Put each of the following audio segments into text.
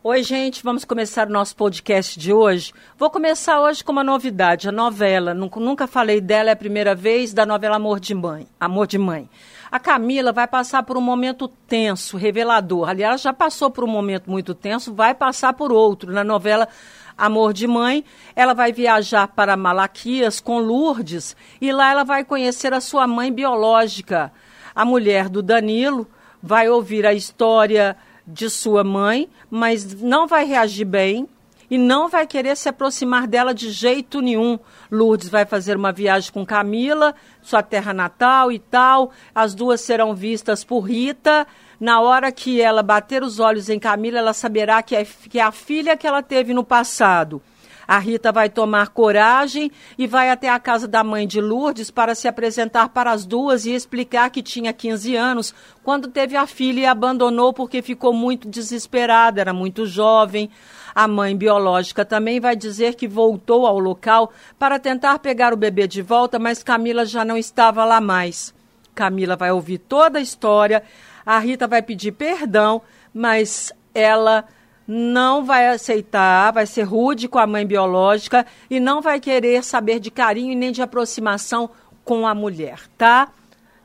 Oi, gente. Vamos começar o nosso podcast de hoje. Vou começar hoje com uma novidade, a novela. Nunca, falei dela, é a primeira vez, da novela Amor de Mãe. Amor de Mãe. A Camila vai passar por um momento tenso, revelador. Aliás, já passou por um momento muito tenso, vai passar por outro. Na novela Amor de Mãe, ela vai viajar para Malaquias com Lourdes e lá ela vai conhecer a sua mãe biológica, a mulher do Danilo, vai ouvir a história de sua mãe, mas não vai reagir bem e não vai querer se aproximar dela de jeito nenhum. Lourdes vai fazer uma viagem com Camila, sua terra natal e tal. As duas serão vistas por Rita. Na hora que ela bater os olhos em Camila, ela saberá que é, que é a filha que ela teve no passado. A Rita vai tomar coragem e vai até a casa da mãe de Lourdes para se apresentar para as duas e explicar que tinha 15 anos quando teve a filha e abandonou porque ficou muito desesperada, era muito jovem. A mãe biológica também vai dizer que voltou ao local para tentar pegar o bebê de volta, mas Camila já não estava lá mais. Camila vai ouvir toda a história. A Rita vai pedir perdão, mas ela não vai aceitar, vai ser rude com a mãe biológica e não vai querer saber de carinho e nem de aproximação com a mulher, tá?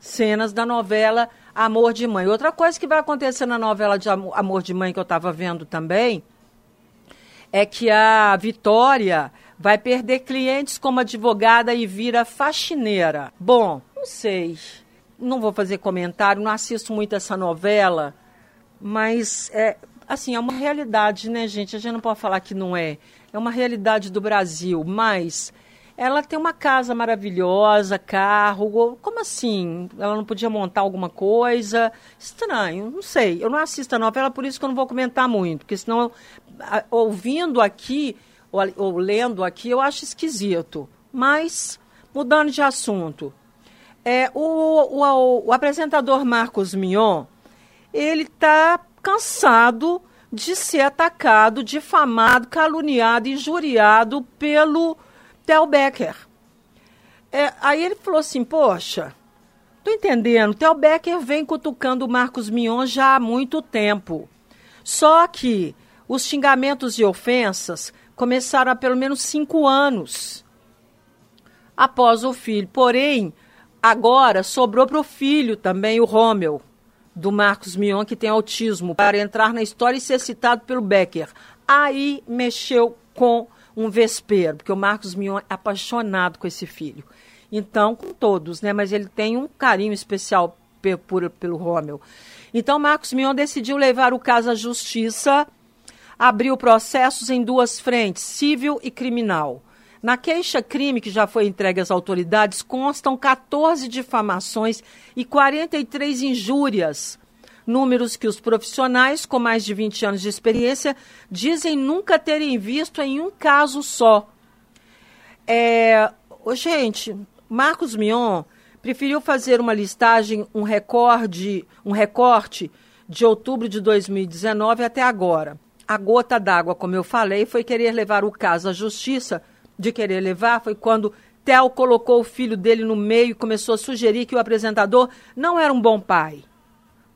Cenas da novela Amor de Mãe. Outra coisa que vai acontecer na novela de Amor de Mãe que eu estava vendo também é que a Vitória vai perder clientes como advogada e vira faxineira. Bom, não sei. Não vou fazer comentário, não assisto muito essa novela, mas é, assim, é uma realidade, né, gente? A gente não pode falar que não é. É uma realidade do Brasil, mas ela tem uma casa maravilhosa, carro. Como assim? Ela não podia montar alguma coisa? Estranho, não sei. Eu não assisto a novela, por isso que eu não vou comentar muito, porque senão, ouvindo aqui, ou, ou lendo aqui, eu acho esquisito. Mas, mudando de assunto, é, o, o, o apresentador Marcos Mion, ele está cansado de ser atacado, difamado, caluniado, injuriado pelo Theo Becker. É, aí ele falou assim, poxa, tô entendendo, Theo Becker vem cutucando o Marcos Mion já há muito tempo. Só que os xingamentos e ofensas começaram há pelo menos cinco anos após o filho. Porém, agora sobrou para o filho também, o Rommel do Marcos Mion, que tem autismo, para entrar na história e ser citado pelo Becker. Aí mexeu com um vespeiro, porque o Marcos Mion é apaixonado com esse filho. Então, com todos, né? Mas ele tem um carinho especial pe por, pelo Rômel. Então, Marcos Mion decidiu levar o caso à justiça, abriu processos em duas frentes, civil e criminal. Na queixa-crime que já foi entregue às autoridades, constam 14 difamações e 43 injúrias. Números que os profissionais com mais de 20 anos de experiência dizem nunca terem visto em um caso só. É, gente, Marcos Mion preferiu fazer uma listagem, um recorde, um recorte de outubro de 2019 até agora. A gota d'água, como eu falei, foi querer levar o caso à justiça de querer levar foi quando Theo colocou o filho dele no meio e começou a sugerir que o apresentador não era um bom pai.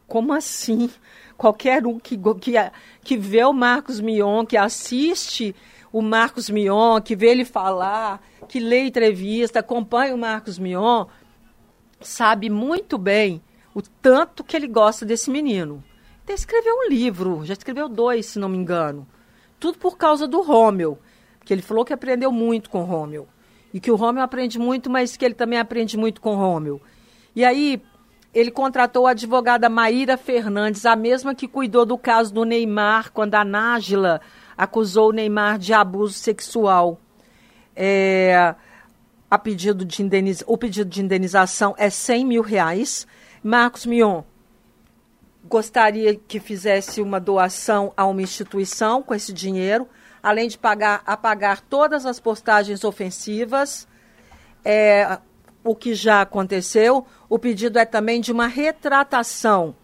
Como assim? Qualquer um que, que, que vê o Marcos Mion, que assiste o Marcos Mion, que vê ele falar, que lê entrevista, acompanha o Marcos Mion, sabe muito bem o tanto que ele gosta desse menino. até escreveu um livro, já escreveu dois, se não me engano. Tudo por causa do Rômel, que ele falou que aprendeu muito com o Rômel. E que o Rômel aprende muito, mas que ele também aprende muito com o Rômel. E aí, ele contratou a advogada Maíra Fernandes, a mesma que cuidou do caso do Neymar, quando a Nájila acusou o Neymar de abuso sexual. É, a pedido de indeniz... O pedido de indenização é 100 mil reais. Marcos Mion gostaria que fizesse uma doação a uma instituição com esse dinheiro, além de pagar, apagar todas as postagens ofensivas. É, o que já aconteceu. O pedido é também de uma retratação.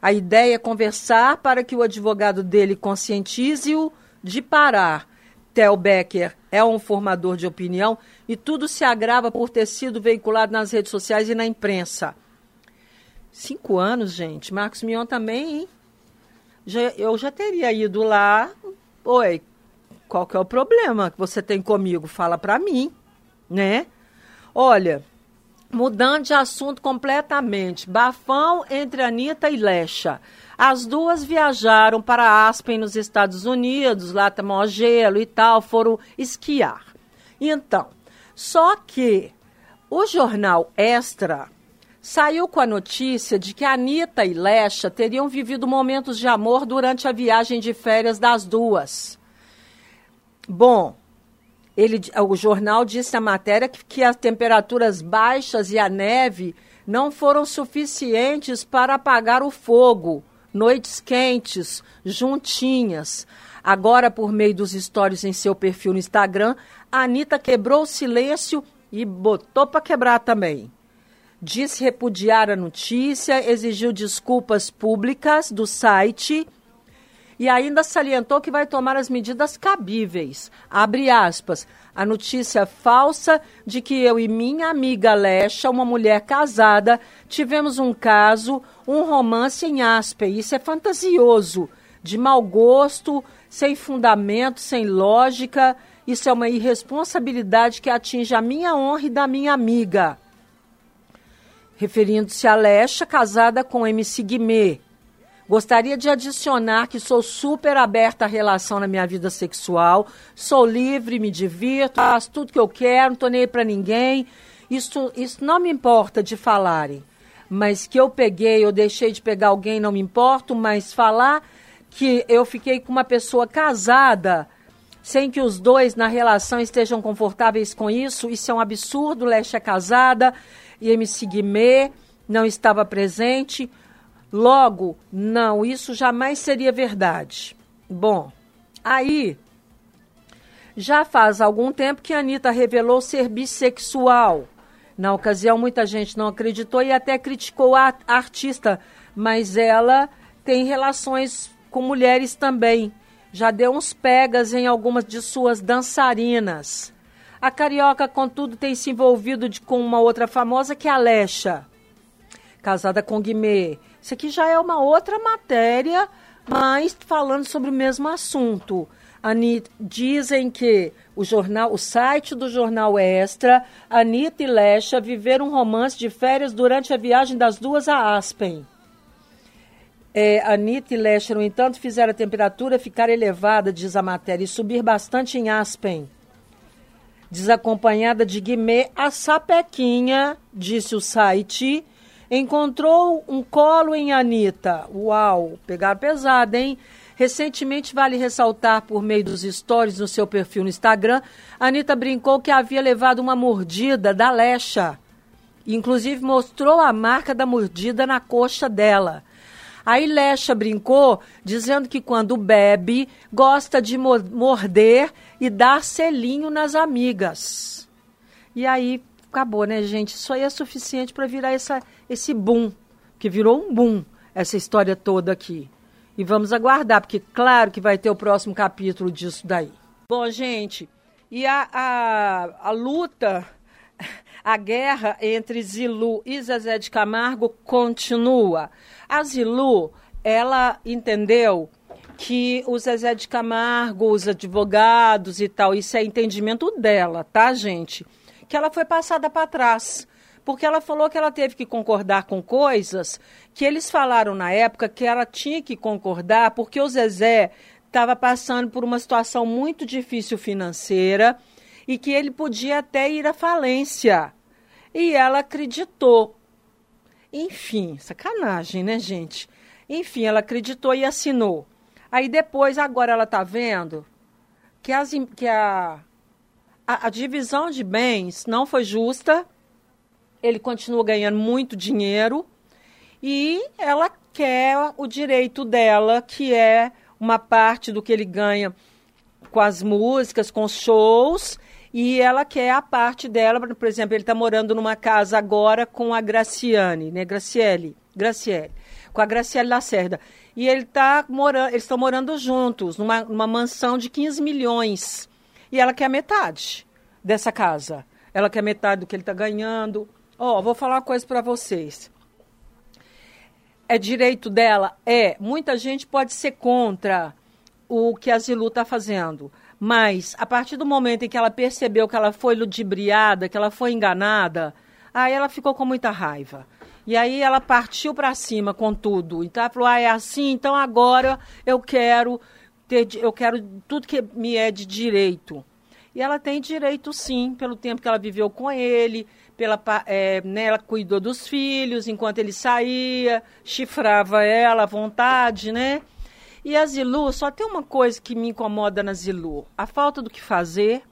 A ideia é conversar para que o advogado dele conscientize-o de parar. Theo Becker é um formador de opinião e tudo se agrava por ter sido veiculado nas redes sociais e na imprensa. Cinco anos, gente. Marcos Mion também, hein? Já, eu já teria ido lá. Oi, qual que é o problema que você tem comigo? Fala para mim, né? Olha, Mudando de assunto completamente, bafão entre Anitta e Lecha. As duas viajaram para Aspen, nos Estados Unidos, lá tomou gelo e tal, foram esquiar. Então, só que o jornal Extra saiu com a notícia de que Anitta e Lecha teriam vivido momentos de amor durante a viagem de férias das duas. Bom, ele, o jornal disse na matéria que, que as temperaturas baixas e a neve não foram suficientes para apagar o fogo. Noites quentes, juntinhas. Agora, por meio dos stories em seu perfil no Instagram, a Anitta quebrou o silêncio e botou para quebrar também. Disse repudiar a notícia, exigiu desculpas públicas do site e ainda salientou que vai tomar as medidas cabíveis. Abre aspas. A notícia falsa de que eu e minha amiga Lecha, uma mulher casada, tivemos um caso, um romance em Aspen. Isso é fantasioso, de mau gosto, sem fundamento, sem lógica. Isso é uma irresponsabilidade que atinge a minha honra e da minha amiga. Referindo-se a Lecha, casada com MC Guimê, Gostaria de adicionar que sou super aberta à relação na minha vida sexual, sou livre, me divirto, faço tudo que eu quero, não estou nem para ninguém. Isso, isso não me importa de falarem. Mas que eu peguei, eu deixei de pegar alguém, não me importo, mas falar que eu fiquei com uma pessoa casada sem que os dois na relação estejam confortáveis com isso, isso é um absurdo. Leste é casada e MC Guimê não estava presente. Logo, não, isso jamais seria verdade. Bom, aí já faz algum tempo que a Anitta revelou ser bissexual. Na ocasião, muita gente não acreditou e até criticou a artista, mas ela tem relações com mulheres também. Já deu uns pegas em algumas de suas dançarinas. A carioca, contudo, tem se envolvido de, com uma outra famosa que é a Alexa, casada com Guimê. Isso aqui já é uma outra matéria, mas falando sobre o mesmo assunto. Anitta, dizem que o jornal, o site do jornal Extra, Anitta e Lecha viveram um romance de férias durante a viagem das duas a Aspen. É, Anitta e Lecha, no entanto, fizeram a temperatura ficar elevada, diz a matéria, e subir bastante em Aspen. Desacompanhada de Guimê, a sapequinha, disse o site, encontrou um colo em Anitta. Uau, pegar pesado, hein? Recentemente, vale ressaltar por meio dos stories no seu perfil no Instagram, Anitta brincou que havia levado uma mordida da Lecha. Inclusive mostrou a marca da mordida na coxa dela. Aí Lecha brincou dizendo que quando bebe, gosta de morder e dar selinho nas amigas. E aí acabou, né, gente? Isso aí é suficiente para virar essa, esse boom, que virou um boom, essa história toda aqui. E vamos aguardar, porque claro que vai ter o próximo capítulo disso daí. Bom, gente, e a, a, a luta, a guerra entre Zilu e Zezé de Camargo continua. A Zilu, ela entendeu que o Zezé de Camargo, os advogados e tal, isso é entendimento dela, tá, gente? Que ela foi passada para trás. porque ela falou que ela teve que concordar com coisas que eles falaram na época que ela tinha que concordar, porque o Zezé estava passando por uma situação muito difícil financeira e que ele podia até ir à falência. E ela acreditou. Enfim, sacanagem, né, gente? Enfim, ela acreditou e assinou. Aí depois, agora ela está vendo que, as, que a, a, a divisão de bens não foi justa, ele continua ganhando muito dinheiro e ela quer o direito dela, que é uma parte do que ele ganha com as músicas, com os shows, e ela quer a parte dela, por exemplo, ele está morando numa casa agora com a Graciane, né? Graciele, Graciele, com a Graciele Lacerda. E ele tá morando, eles estão morando juntos, numa, numa mansão de 15 milhões. E ela quer metade dessa casa. Ela quer metade do que ele está ganhando. Ó, oh, vou falar uma coisa para vocês. É direito dela? É. Muita gente pode ser contra o que a Zilu está fazendo. Mas, a partir do momento em que ela percebeu que ela foi ludibriada, que ela foi enganada, aí ela ficou com muita raiva. E aí ela partiu para cima com tudo. Então ela falou: ah, é assim, então agora eu quero ter, eu quero tudo que me é de direito. E ela tem direito sim, pelo tempo que ela viveu com ele, pela, é, né, ela cuidou dos filhos enquanto ele saía, chifrava ela à vontade, né? E a Zilu, só tem uma coisa que me incomoda na Zilu: a falta do que fazer.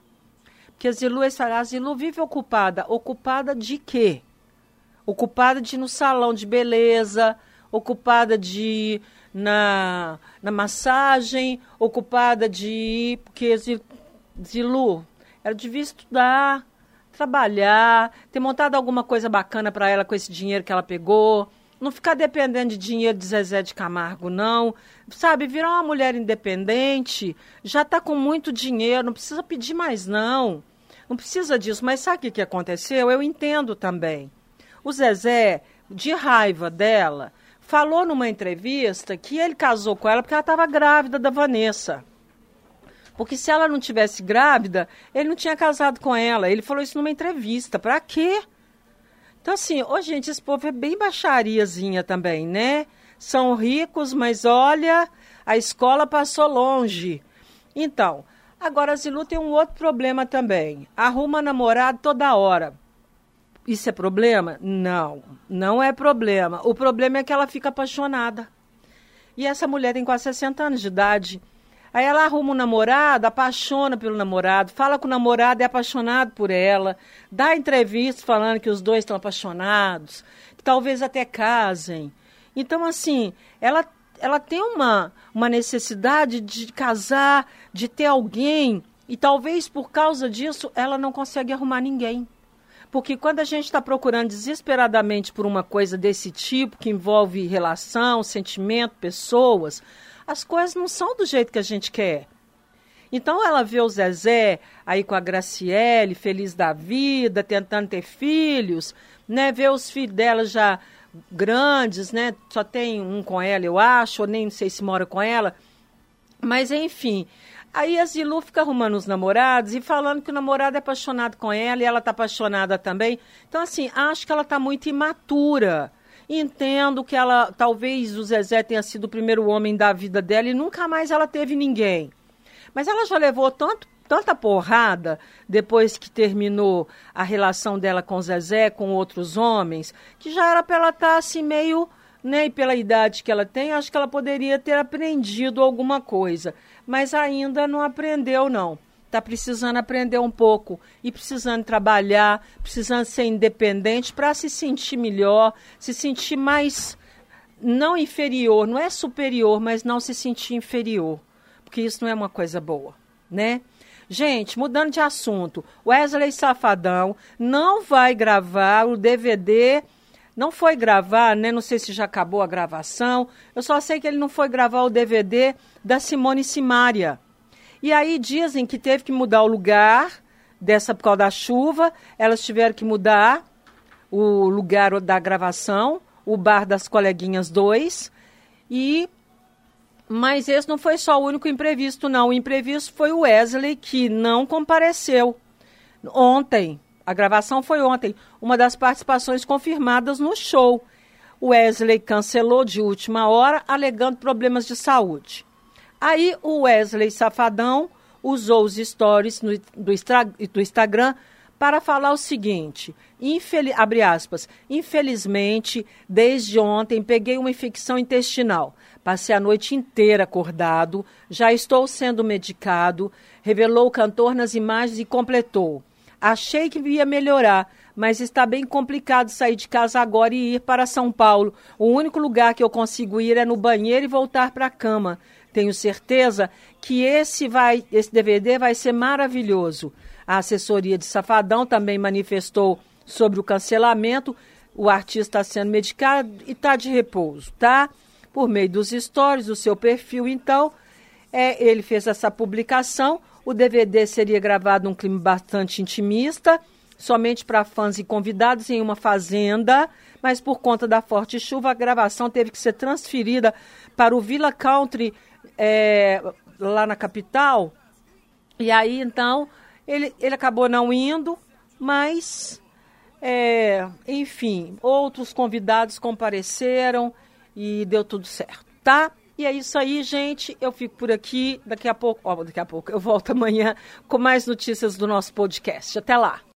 Porque a Zilu, a Zilu vive ocupada. Ocupada de quê? Ocupada de ir no salão de beleza, ocupada de na, na massagem, ocupada de ir. Porque Zilu, ela devia estudar, trabalhar, ter montado alguma coisa bacana para ela com esse dinheiro que ela pegou não ficar dependendo de dinheiro de Zezé de Camargo, não. Sabe, virar uma mulher independente, já está com muito dinheiro, não precisa pedir mais, não. Não precisa disso. Mas sabe o que, que aconteceu? Eu entendo também. O Zezé, de raiva dela, falou numa entrevista que ele casou com ela porque ela estava grávida da Vanessa. Porque se ela não tivesse grávida, ele não tinha casado com ela. Ele falou isso numa entrevista. Para quê? Então, assim, ô, gente, esse povo é bem baixariazinha também, né? São ricos, mas olha, a escola passou longe. Então, agora a Zilu tem um outro problema também. Arruma namorado toda hora. Isso é problema? Não, não é problema. O problema é que ela fica apaixonada. E essa mulher tem quase 60 anos de idade. Aí ela arruma um namorado, apaixona pelo namorado, fala com o namorado, é apaixonado por ela, dá entrevista falando que os dois estão apaixonados, que talvez até casem. Então, assim, ela, ela tem uma, uma necessidade de casar, de ter alguém, e talvez por causa disso ela não consegue arrumar ninguém. Porque quando a gente está procurando desesperadamente por uma coisa desse tipo, que envolve relação, sentimento, pessoas, as coisas não são do jeito que a gente quer. Então ela vê o Zezé aí com a Graciele, feliz da vida, tentando ter filhos, né? Vê os filhos dela já grandes, né? Só tem um com ela, eu acho, ou nem sei se mora com ela. Mas enfim, aí a Zilu fica arrumando os namorados e falando que o namorado é apaixonado com ela e ela tá apaixonada também. Então assim, acho que ela tá muito imatura Entendo que ela, talvez o Zezé tenha sido o primeiro homem da vida dela e nunca mais ela teve ninguém. Mas ela já levou tanto, tanta porrada depois que terminou a relação dela com o Zezé, com outros homens, que já era para ela estar tá, assim meio, né, pela idade que ela tem, acho que ela poderia ter aprendido alguma coisa, mas ainda não aprendeu não está precisando aprender um pouco e precisando trabalhar, precisando ser independente para se sentir melhor, se sentir mais não inferior, não é superior, mas não se sentir inferior, porque isso não é uma coisa boa, né? Gente, mudando de assunto, Wesley Safadão não vai gravar o DVD, não foi gravar, né? Não sei se já acabou a gravação. Eu só sei que ele não foi gravar o DVD da Simone Simaria. E aí dizem que teve que mudar o lugar dessa por causa da chuva, elas tiveram que mudar o lugar da gravação, o bar das coleguinhas 2. E mas esse não foi só o único imprevisto, não. O imprevisto foi o Wesley que não compareceu ontem. A gravação foi ontem, uma das participações confirmadas no show. Wesley cancelou de última hora, alegando problemas de saúde. Aí o Wesley Safadão usou os stories no, do, do Instagram para falar o seguinte: infeliz, abre aspas, infelizmente, desde ontem peguei uma infecção intestinal. Passei a noite inteira acordado, já estou sendo medicado, revelou o cantor nas imagens e completou. Achei que ia melhorar, mas está bem complicado sair de casa agora e ir para São Paulo. O único lugar que eu consigo ir é no banheiro e voltar para a cama. Tenho certeza que esse vai, esse DVD vai ser maravilhoso. A assessoria de Safadão também manifestou sobre o cancelamento. O artista está sendo medicado e está de repouso, tá? Por meio dos stories, do seu perfil, então, é, ele fez essa publicação. O DVD seria gravado num clima bastante intimista, somente para fãs e convidados em uma fazenda, mas por conta da forte chuva, a gravação teve que ser transferida para o Villa Country, é, lá na capital. E aí, então, ele, ele acabou não indo, mas, é, enfim, outros convidados compareceram e deu tudo certo, tá? E é isso aí, gente. Eu fico por aqui. Daqui a pouco, ó, daqui a pouco eu volto amanhã com mais notícias do nosso podcast. Até lá.